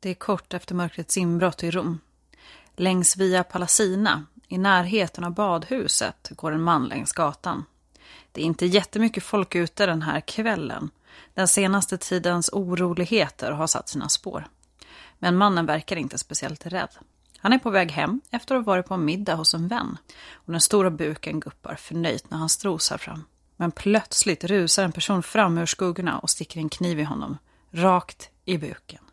Det är kort efter mörkrets inbrott i Rom. Längs Via Palacina, i närheten av badhuset, går en man längs gatan. Det är inte jättemycket folk ute den här kvällen. Den senaste tidens oroligheter har satt sina spår. Men mannen verkar inte speciellt rädd. Han är på väg hem efter att ha varit på en middag hos en vän. Och den stora buken guppar förnöjt när han strosar fram. Men plötsligt rusar en person fram ur skuggorna och sticker en kniv i honom. Rakt i buken.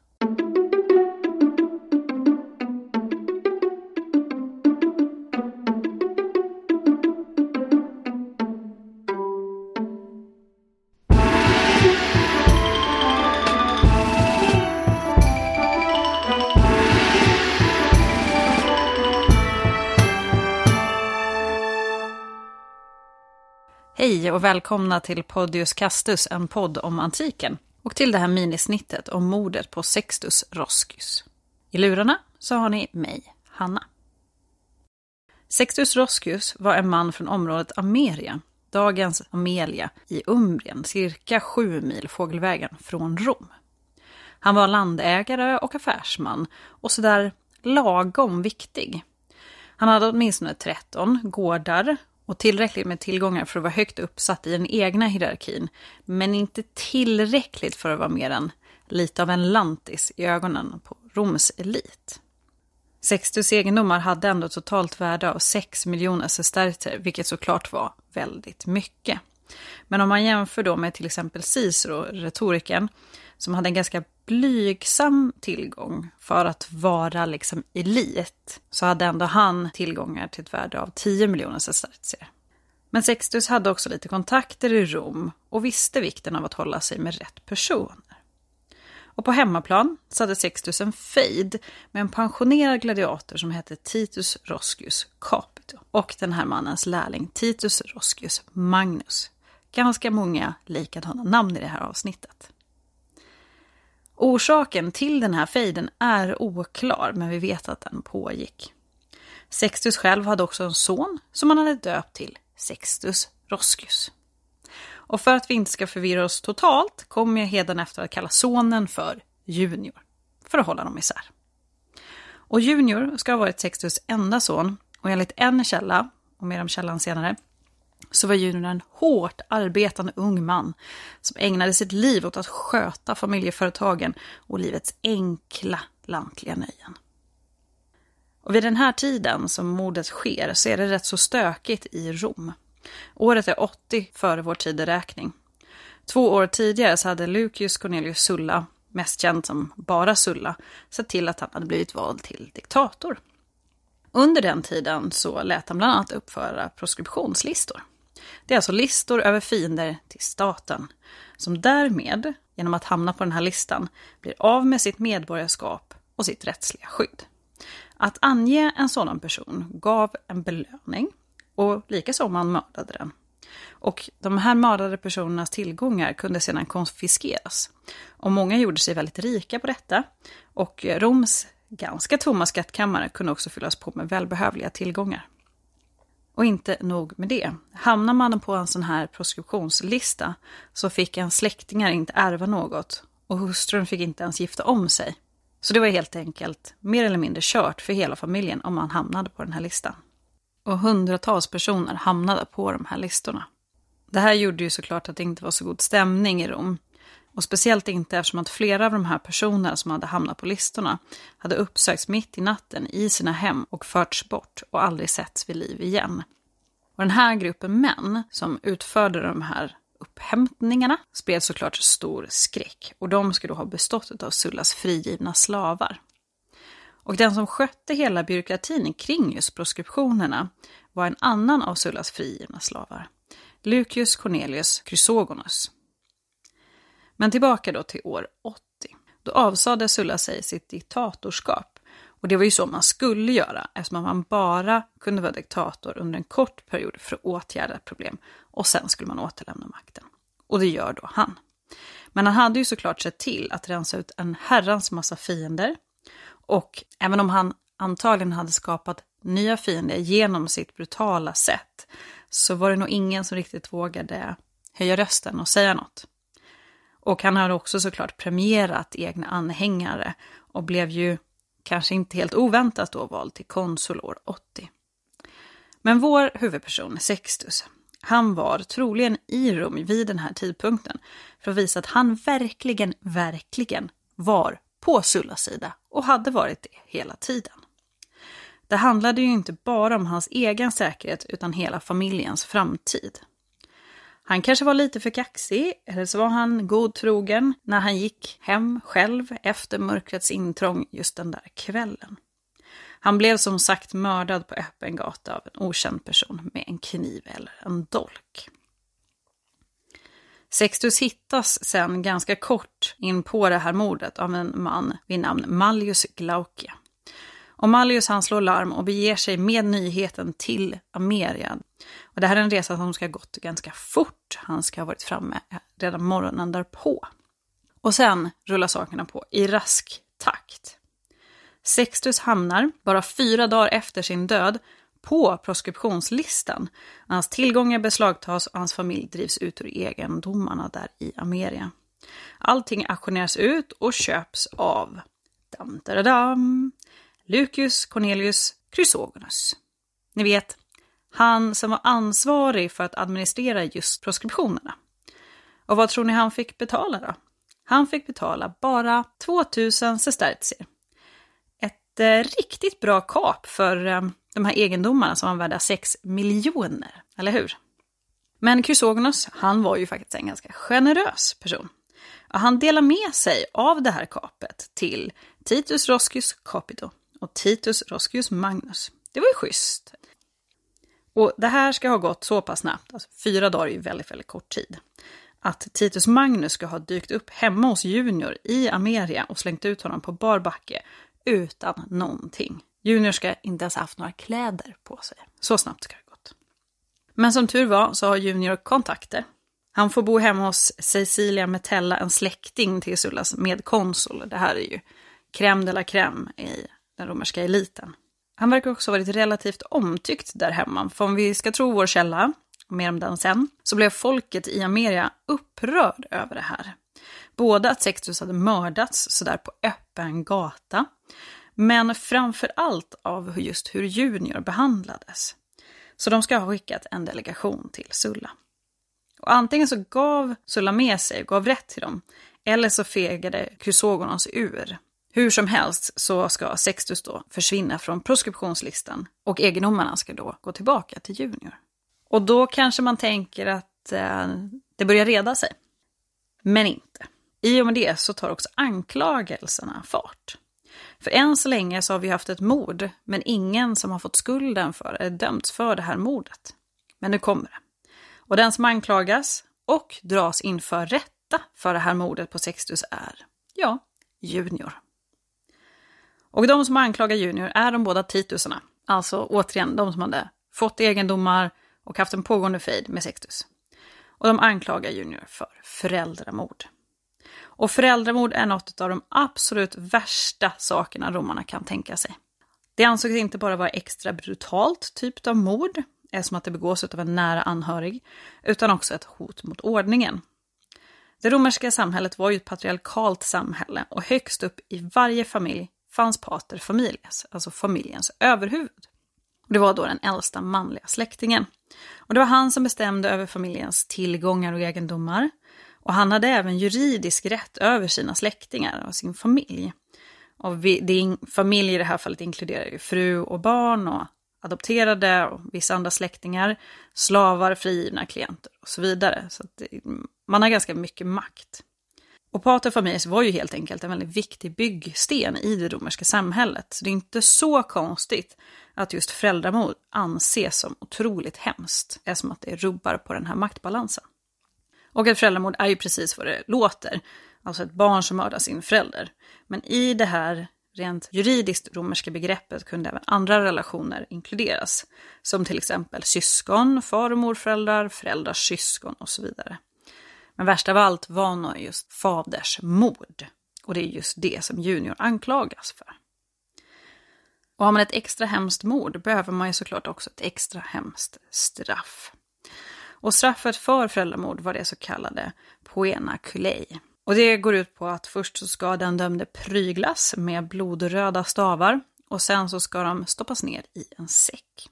Hej och välkomna till Podius Castus, en podd om antiken. Och till det här minisnittet om mordet på Sextus Roscius. I lurarna så har ni mig, Hanna. Sextus Roscius var en man från området Ameria, dagens Amelia, i Umbrien, cirka sju mil fågelvägen från Rom. Han var landägare och affärsman och sådär lagom viktig. Han hade åtminstone 13 gårdar och tillräckligt med tillgångar för att vara högt uppsatt i den egna hierarkin, men inte tillräckligt för att vara mer än lite av en lantis i ögonen på Roms elit. Sextus egendomar hade ändå totalt värde av 6 miljoner sesterter, vilket såklart var väldigt mycket. Men om man jämför då med till exempel Cicero, retoriken, som hade en ganska blygsam tillgång för att vara liksom elit, så hade ändå han tillgångar till ett värde av 10 miljoner sesterzier. Men Sextus hade också lite kontakter i Rom och visste vikten av att hålla sig med rätt personer. Och på hemmaplan så hade Sextus en fejd med en pensionerad gladiator som hette Titus Roscius Capito och den här mannens lärling Titus Roscius Magnus. Ganska många likadana namn i det här avsnittet. Orsaken till den här fejden är oklar, men vi vet att den pågick. Sextus själv hade också en son som han hade döpt till Sextus Roscius. Och för att vi inte ska förvirra oss totalt kommer jag hädanefter att kalla sonen för Junior, för att hålla dem isär. Och Junior ska ha varit Sextus enda son och enligt en källa, och mer om källan senare, så var Junior en hårt arbetande ung man som ägnade sitt liv åt att sköta familjeföretagen och livets enkla lantliga nöjen. Och vid den här tiden som mordet sker så är det rätt så stökigt i Rom. Året är 80 före vår tideräkning. Två år tidigare så hade Lucius Cornelius Sulla, mest känd som bara Sulla, sett till att han hade blivit vald till diktator. Under den tiden så lät han bland annat uppföra proskriptionslistor. Det är alltså listor över fiender till staten, som därmed, genom att hamna på den här listan, blir av med sitt medborgarskap och sitt rättsliga skydd. Att ange en sådan person gav en belöning och likaså om man mördade den. Och de här mördade personernas tillgångar kunde sedan konfiskeras. Och många gjorde sig väldigt rika på detta. Och Roms ganska tomma skattkammare kunde också fyllas på med välbehövliga tillgångar. Och inte nog med det. Hamnar man på en sån här proskriptionslista så fick en släktingar inte ärva något och hustrun fick inte ens gifta om sig. Så det var helt enkelt mer eller mindre kört för hela familjen om man hamnade på den här listan. Och hundratals personer hamnade på de här listorna. Det här gjorde ju såklart att det inte var så god stämning i Rom. Och speciellt inte eftersom att flera av de här personerna som hade hamnat på listorna hade uppsökts mitt i natten i sina hem och förts bort och aldrig setts vid liv igen. Och den här gruppen män som utförde de här upphämtningarna spred såklart stor skräck och de skulle då ha bestått av Sullas frigivna slavar. Och den som skötte hela byråkratin kring just proskriptionerna var en annan av Sullas frigivna slavar, Lucius Cornelius Chrysogonus. Men tillbaka då till år 80. Då avsade Sulla sig sitt diktatorskap. Och det var ju så man skulle göra eftersom man bara kunde vara diktator under en kort period för att åtgärda ett problem. Och sen skulle man återlämna makten. Och det gör då han. Men han hade ju såklart sett till att rensa ut en herrans massa fiender. Och även om han antagligen hade skapat nya fiender genom sitt brutala sätt så var det nog ingen som riktigt vågade höja rösten och säga något. Och han hade också såklart premierat egna anhängare och blev ju kanske inte helt oväntat då vald till konsul år 80. Men vår huvudperson, Sextus, han var troligen i Rom vid den här tidpunkten för att visa att han verkligen, verkligen var på Sullas sida och hade varit det hela tiden. Det handlade ju inte bara om hans egen säkerhet utan hela familjens framtid. Han kanske var lite för kaxig, eller så var han godtrogen när han gick hem själv efter mörkrets intrång just den där kvällen. Han blev som sagt mördad på öppen gata av en okänd person med en kniv eller en dolk. Sextus hittas sen ganska kort in på det här mordet av en man vid namn Mallius Glauke. Och Mallius han slår larm och beger sig med nyheten till Ameria. Och det här är en resa som ska ha gått ganska fort. Han ska ha varit framme redan morgonen därpå. Och sen rullar sakerna på i rask takt. Sextus hamnar, bara fyra dagar efter sin död, på proskriptionslistan. Hans tillgångar beslagtas och hans familj drivs ut ur egendomarna där i Ameria. Allting auktioneras ut och köps av dam, dam, dam, Lucius Cornelius Chrysogonus. Ni vet, han som var ansvarig för att administrera just proskriptionerna. Och vad tror ni han fick betala då? Han fick betala bara 2000 sestertier. Ett eh, riktigt bra kap för eh, de här egendomarna som var värda 6 miljoner, eller hur? Men Chrysogonos, han var ju faktiskt en ganska generös person. Och han delar med sig av det här kapet till Titus Roscius Capito och Titus Roscius Magnus. Det var ju schysst. Och det här ska ha gått så pass snabbt, alltså fyra dagar är ju väldigt, väldigt kort tid, att Titus Magnus ska ha dykt upp hemma hos Junior i Ameria och slängt ut honom på bar backe utan någonting. Junior ska inte ens haft några kläder på sig. Så snabbt ska det ha gått. Men som tur var så har Junior kontakter. Han får bo hemma hos Cecilia Metella, en släkting till Sullas medkonsul. Det här är ju crème de la crème i den romerska eliten. Han verkar också ha varit relativt omtyckt där hemma, för om vi ska tro vår källa, mer om den sen, så blev folket i Ameria upprörd över det här. Både att Sextus hade mördats sådär på öppen gata, men framför allt av just hur Junior behandlades. Så de ska ha skickat en delegation till Sulla. Och antingen så gav Sulla med sig och gav rätt till dem, eller så fegade Chrysogonos ur hur som helst så ska Sextus då försvinna från proskriptionslistan och egendomarna ska då gå tillbaka till Junior. Och då kanske man tänker att eh, det börjar reda sig. Men inte. I och med det så tar också anklagelserna fart. För än så länge så har vi haft ett mord, men ingen som har fått skulden för det dömts för det här mordet. Men nu kommer det. Och den som anklagas och dras inför rätta för det här mordet på Sextus är, ja, Junior. Och de som anklagar Junior är de båda Titusarna. Alltså återigen de som hade fått egendomar och haft en pågående fejd med Sextus. Och de anklagar Junior för föräldramord. Och föräldramord är något av de absolut värsta sakerna romarna kan tänka sig. Det ansågs inte bara vara extra brutalt typ av mord, som att det begås av en nära anhörig, utan också ett hot mot ordningen. Det romerska samhället var ju ett patriarkalt samhälle och högst upp i varje familj fanns pater familias, alltså familjens överhuvud. Det var då den äldsta manliga släktingen. Och det var han som bestämde över familjens tillgångar och egendomar. Och han hade även juridisk rätt över sina släktingar och sin familj. Och din familj i det här fallet inkluderar ju fru och barn och adopterade och vissa andra släktingar, slavar, frigivna klienter och så vidare. Så man har ganska mycket makt. Och pater familias var ju helt enkelt en väldigt viktig byggsten i det romerska samhället. Så det är inte så konstigt att just föräldramord anses som otroligt hemskt, eftersom att det rubbar på den här maktbalansen. Och ett föräldramord är ju precis vad det låter, alltså ett barn som mördar sin förälder. Men i det här rent juridiskt romerska begreppet kunde även andra relationer inkluderas, som till exempel syskon, far och morföräldrar, föräldrars syskon och så vidare. Men värst av allt var nog just faders mord. Och det är just det som Junior anklagas för. Och har man ett extra hemskt mord behöver man ju såklart också ett extra hemskt straff. Och straffet för föräldramord var det så kallade poena culei. Och det går ut på att först så ska den dömde pryglas med blodröda stavar och sen så ska de stoppas ner i en säck.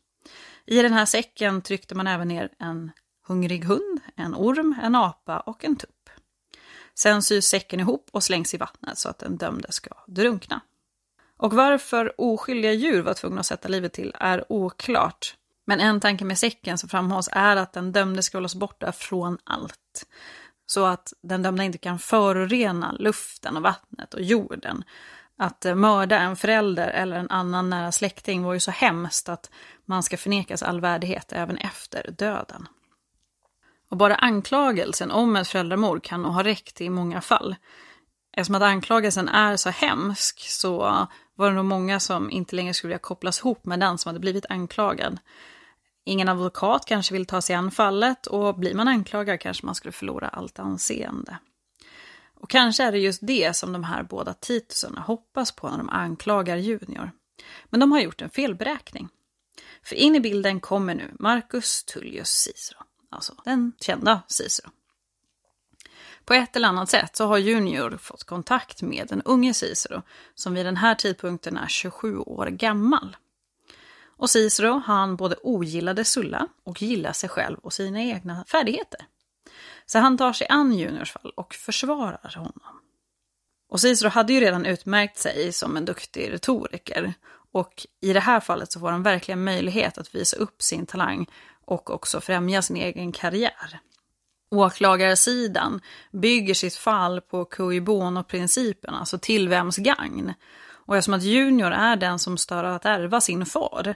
I den här säcken tryckte man även ner en hungrig hund, en orm, en apa och en tupp. Sen sys säcken ihop och slängs i vattnet så att den dömde ska drunkna. Och varför oskyldiga djur var tvungna att sätta livet till är oklart. Men en tanke med säcken som framhålls är att den dömde ska hållas borta från allt. Så att den dömda inte kan förorena luften och vattnet och jorden. Att mörda en förälder eller en annan nära släkting var ju så hemskt att man ska förnekas all värdighet även efter döden. Och bara anklagelsen om ett föräldramord kan nog ha räckt i många fall. Eftersom att anklagelsen är så hemsk så var det nog många som inte längre skulle vilja kopplas ihop med den som hade blivit anklagad. Ingen advokat kanske vill ta sig an fallet och blir man anklagad kanske man skulle förlora allt anseende. Och kanske är det just det som de här båda Titusarna hoppas på när de anklagar Junior. Men de har gjort en felberäkning. För in i bilden kommer nu Marcus Tullius Cicero, alltså den kända Cicero. På ett eller annat sätt så har Junior fått kontakt med den unge Cicero, som vid den här tidpunkten är 27 år gammal. Och Cicero, han både ogillade Sulla och gillar sig själv och sina egna färdigheter. Så han tar sig an Juniors fall och försvarar honom. Och Cicero hade ju redan utmärkt sig som en duktig retoriker. Och i det här fallet så får han verkligen möjlighet att visa upp sin talang och också främja sin egen karriär. Åklagarsidan bygger sitt fall på cui bono-principen, alltså till vems gagn. Och eftersom att Junior är den som stör att ärva sin far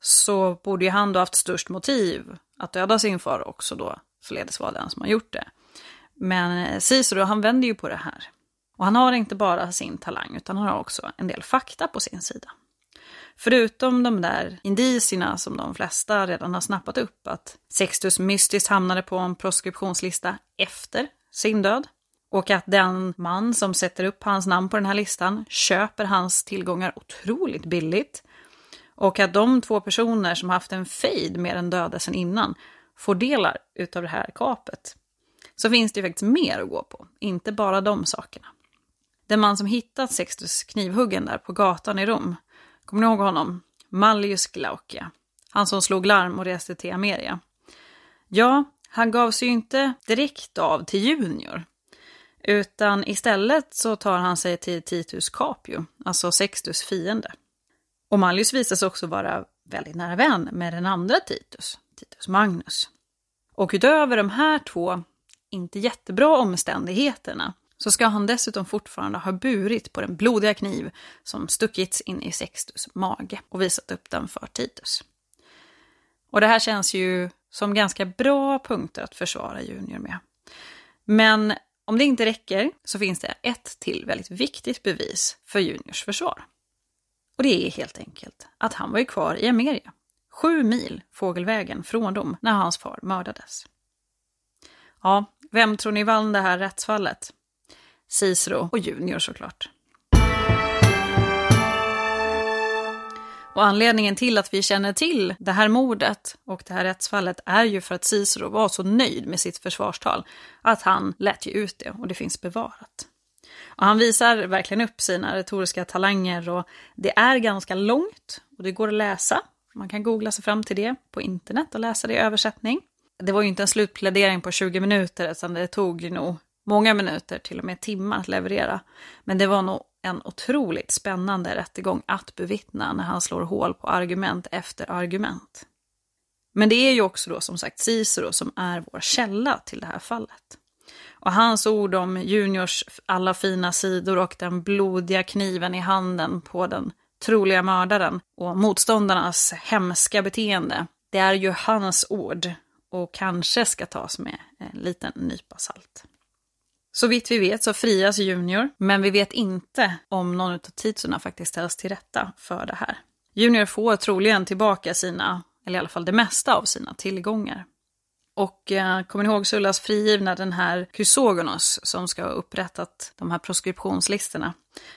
så borde ju han då haft störst motiv att döda sin far också då, således vara den som har gjort det. Men eh, Cicero, han vänder ju på det här. Och han har inte bara sin talang, utan han har också en del fakta på sin sida. Förutom de där indicierna som de flesta redan har snappat upp, att Sextus mystiskt hamnade på en proskriptionslista efter sin död, och att den man som sätter upp hans namn på den här listan köper hans tillgångar otroligt billigt. Och att de två personer som haft en fejd med den döde sedan innan får delar utav det här kapet. Så finns det ju faktiskt mer att gå på, inte bara de sakerna. Den man som hittat Sextus knivhuggen där på gatan i Rom, kommer ni ihåg honom? Mallius Glaucia. Han som slog larm och reste till Ameria. Ja, han gav sig ju inte direkt av till Junior, utan istället så tar han sig till Titus Capio, alltså Sextus fiende. Och Mallius visar sig också vara väldigt nära vän med den andra Titus, Titus Magnus. Och utöver de här två inte jättebra omständigheterna så ska han dessutom fortfarande ha burit på den blodiga kniv som stuckits in i Sextus mage och visat upp den för Titus. Och det här känns ju som ganska bra punkter att försvara Junior med. Men om det inte räcker så finns det ett till väldigt viktigt bevis för Juniors försvar. Och det är helt enkelt att han var ju kvar i Ameria, sju mil fågelvägen från dem när hans far mördades. Ja, vem tror ni vann det här rättsfallet? Cicero och Junior såklart. Och anledningen till att vi känner till det här mordet och det här rättsfallet är ju för att Cicero var så nöjd med sitt försvarstal att han lät ge ut det och det finns bevarat. Och han visar verkligen upp sina retoriska talanger och det är ganska långt och det går att läsa. Man kan googla sig fram till det på internet och läsa det i översättning. Det var ju inte en slutplädering på 20 minuter utan det tog nog många minuter, till och med timmar att leverera. Men det var nog en otroligt spännande rättegång att bevittna när han slår hål på argument efter argument. Men det är ju också då som sagt Cicero som är vår källa till det här fallet. Och hans ord om Juniors alla fina sidor och den blodiga kniven i handen på den troliga mördaren och motståndarnas hemska beteende, det är ju hans ord och kanske ska tas med en liten nypa salt. Så vitt vi vet så frias Junior, men vi vet inte om någon av Titsorna faktiskt ställs till rätta för det här. Junior får troligen tillbaka sina, eller i alla fall det mesta av sina tillgångar. Och eh, kommer ni ihåg Sullas frigivna, den här Chrysogonos som ska ha upprättat de här proskriptionslistorna?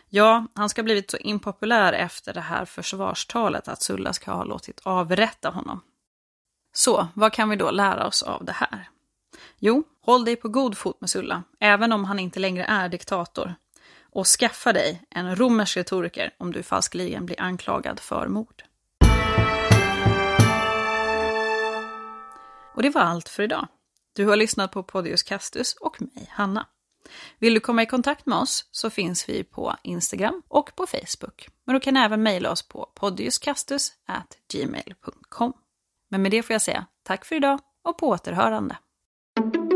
Ja, han ska ha blivit så impopulär efter det här försvarstalet att Sulla ska ha låtit avrätta honom. Så, vad kan vi då lära oss av det här? Jo, håll dig på god fot med Sulla, även om han inte längre är diktator. Och skaffa dig en romersk retoriker om du falskeligen blir anklagad för mord. Och det var allt för idag. Du har lyssnat på Podius Castus och mig, Hanna. Vill du komma i kontakt med oss så finns vi på Instagram och på Facebook. Men du kan även mejla oss på podiuscastus@gmail.com. Men med det får jag säga tack för idag och på återhörande. thank you